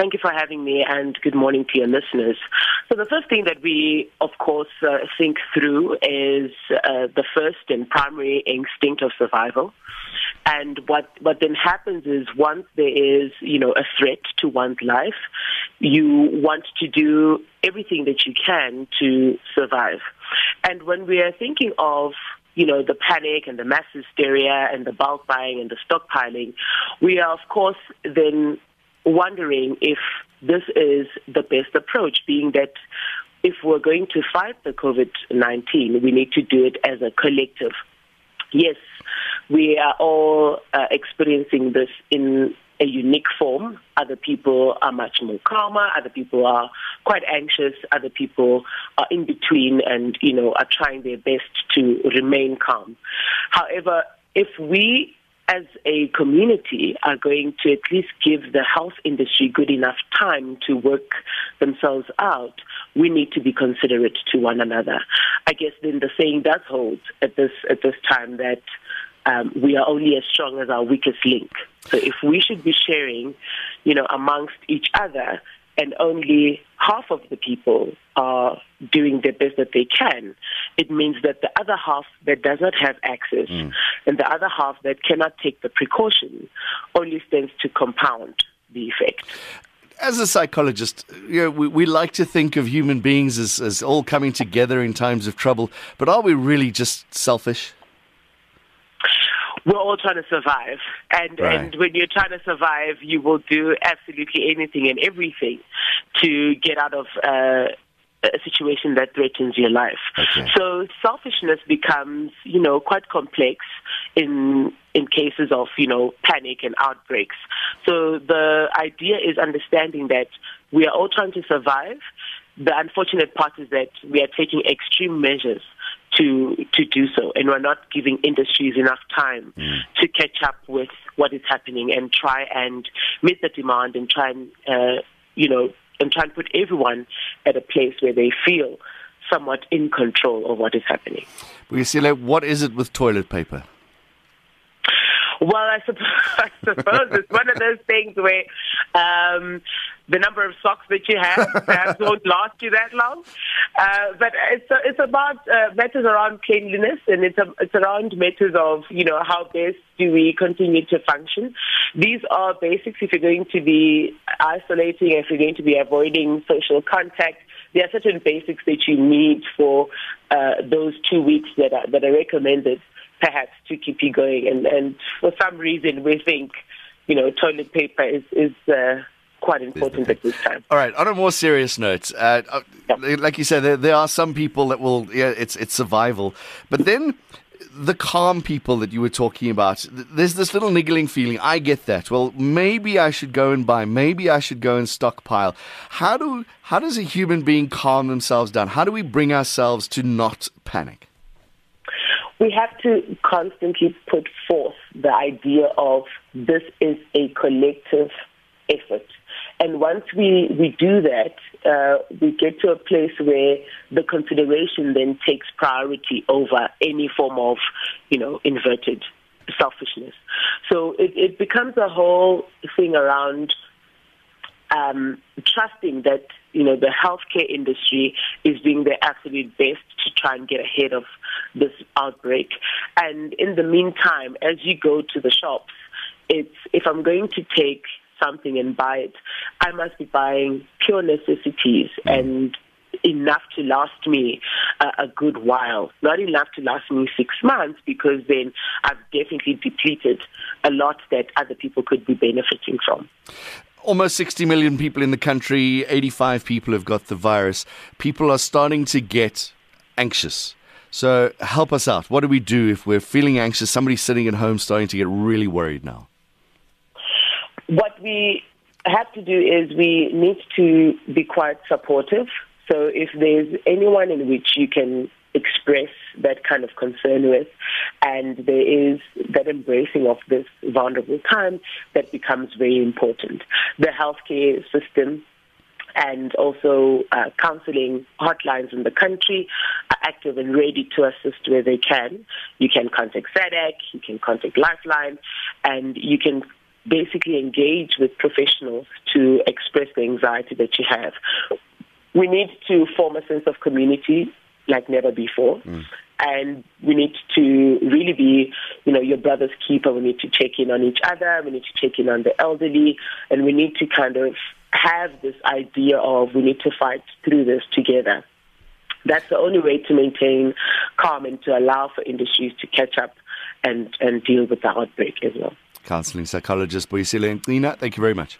Thank you for having me, and good morning to your listeners. So, the first thing that we, of course, uh, think through is uh, the first and primary instinct of survival. And what, what then happens is once there is, you know, a threat to one's life, you want to do everything that you can to survive. And when we are thinking of you know, the panic and the mass hysteria and the bulk buying and the stockpiling, we are, of course, then wondering if this is the best approach, being that if we're going to fight the COVID 19, we need to do it as a collective. Yes, we are all uh, experiencing this in a unique form. Other people are much more calmer. Other people are quite anxious. Other people are in between and, you know, are trying their best to remain calm. However, if we as a community are going to at least give the health industry good enough time to work themselves out, we need to be considerate to one another. I guess then the saying does hold at this at this time that um, we are only as strong as our weakest link. So if we should be sharing, you know, amongst each other, and only half of the people are doing the best that they can, it means that the other half that does not have access mm. and the other half that cannot take the precaution only stands to compound the effect as a psychologist, you know, we, we like to think of human beings as, as all coming together in times of trouble, but are we really just selfish? We're all trying to survive. And right. and when you're trying to survive, you will do absolutely anything and everything to get out of uh, a situation that threatens your life. Okay. So selfishness becomes, you know, quite complex in in cases of, you know, panic and outbreaks. So the idea is understanding that we are all trying to survive. The unfortunate part is that we are taking extreme measures to to do so, and we're not giving industries enough time mm. to catch up with what is happening and try and meet the demand and try and uh, you know and try and put everyone at a place where they feel somewhat in control of what is happening. Buyisile, what is it with toilet paper? Well, I suppose, I suppose it's one of those things where um, the number of socks that you have perhaps won't last you that long. Uh, but it's it's about uh, matters around cleanliness, and it's a, it's around matters of you know how best do we continue to function. These are basics. If you're going to be isolating, if you're going to be avoiding social contact, there are certain basics that you need for uh, those two weeks that are that are recommended perhaps to keep you going. And, and for some reason, we think, you know, toilet paper is, is uh, quite important at this time. All right. On a more serious note, uh, uh like you said, there, there, are some people that will, yeah, it's it's survival, but then. The calm people that you were talking about, there's this little niggling feeling. I get that. Well, maybe I should go and buy. Maybe I should go and stockpile. How do how does a human being calm themselves down? How do we bring ourselves to not panic? We have to constantly put forth the idea of this is a collective effort. And once we, we do that, uh, we get to a place where the consideration then takes priority over any form of, you know, inverted selfishness. So it, it becomes a whole thing around um, trusting that you know the healthcare industry is doing their absolute best to try and get ahead of this outbreak. And in the meantime, as you go to the shops, it's if I'm going to take something and buy it, I must be buying pure necessities mm. and enough to last me a, a good while. Not enough to last me six months because then I've definitely depleted a lot that other people could be benefiting from almost 60 million people in the country, 85 people have got the virus. People are starting to get anxious. So help us out. What do we do if we're feeling anxious? Somebody's sitting at home starting to get really worried now. What we have to do is we need to be quite supportive. So if there's anyone in which you can express that kind of concern with. And there is that embracing of this vulnerable time that becomes very important. The healthcare system and also uh, counseling hotlines in the country are active and ready to assist where they can. You can contact SADAG, you can contact Lifeline, and you can basically engage with professionals to express the anxiety that you have. We need to form a sense of community like never before. Mm. And we need to really be, you know, your brother's keeper. We need to check in on each other. We need to check in on the elderly. And we need to kind of have this idea of we need to fight through this together. That's the only way to maintain calm and to allow for industries to catch up and, and deal with the outbreak as well. Counseling psychologist Buyisile Ncina, thank you very much.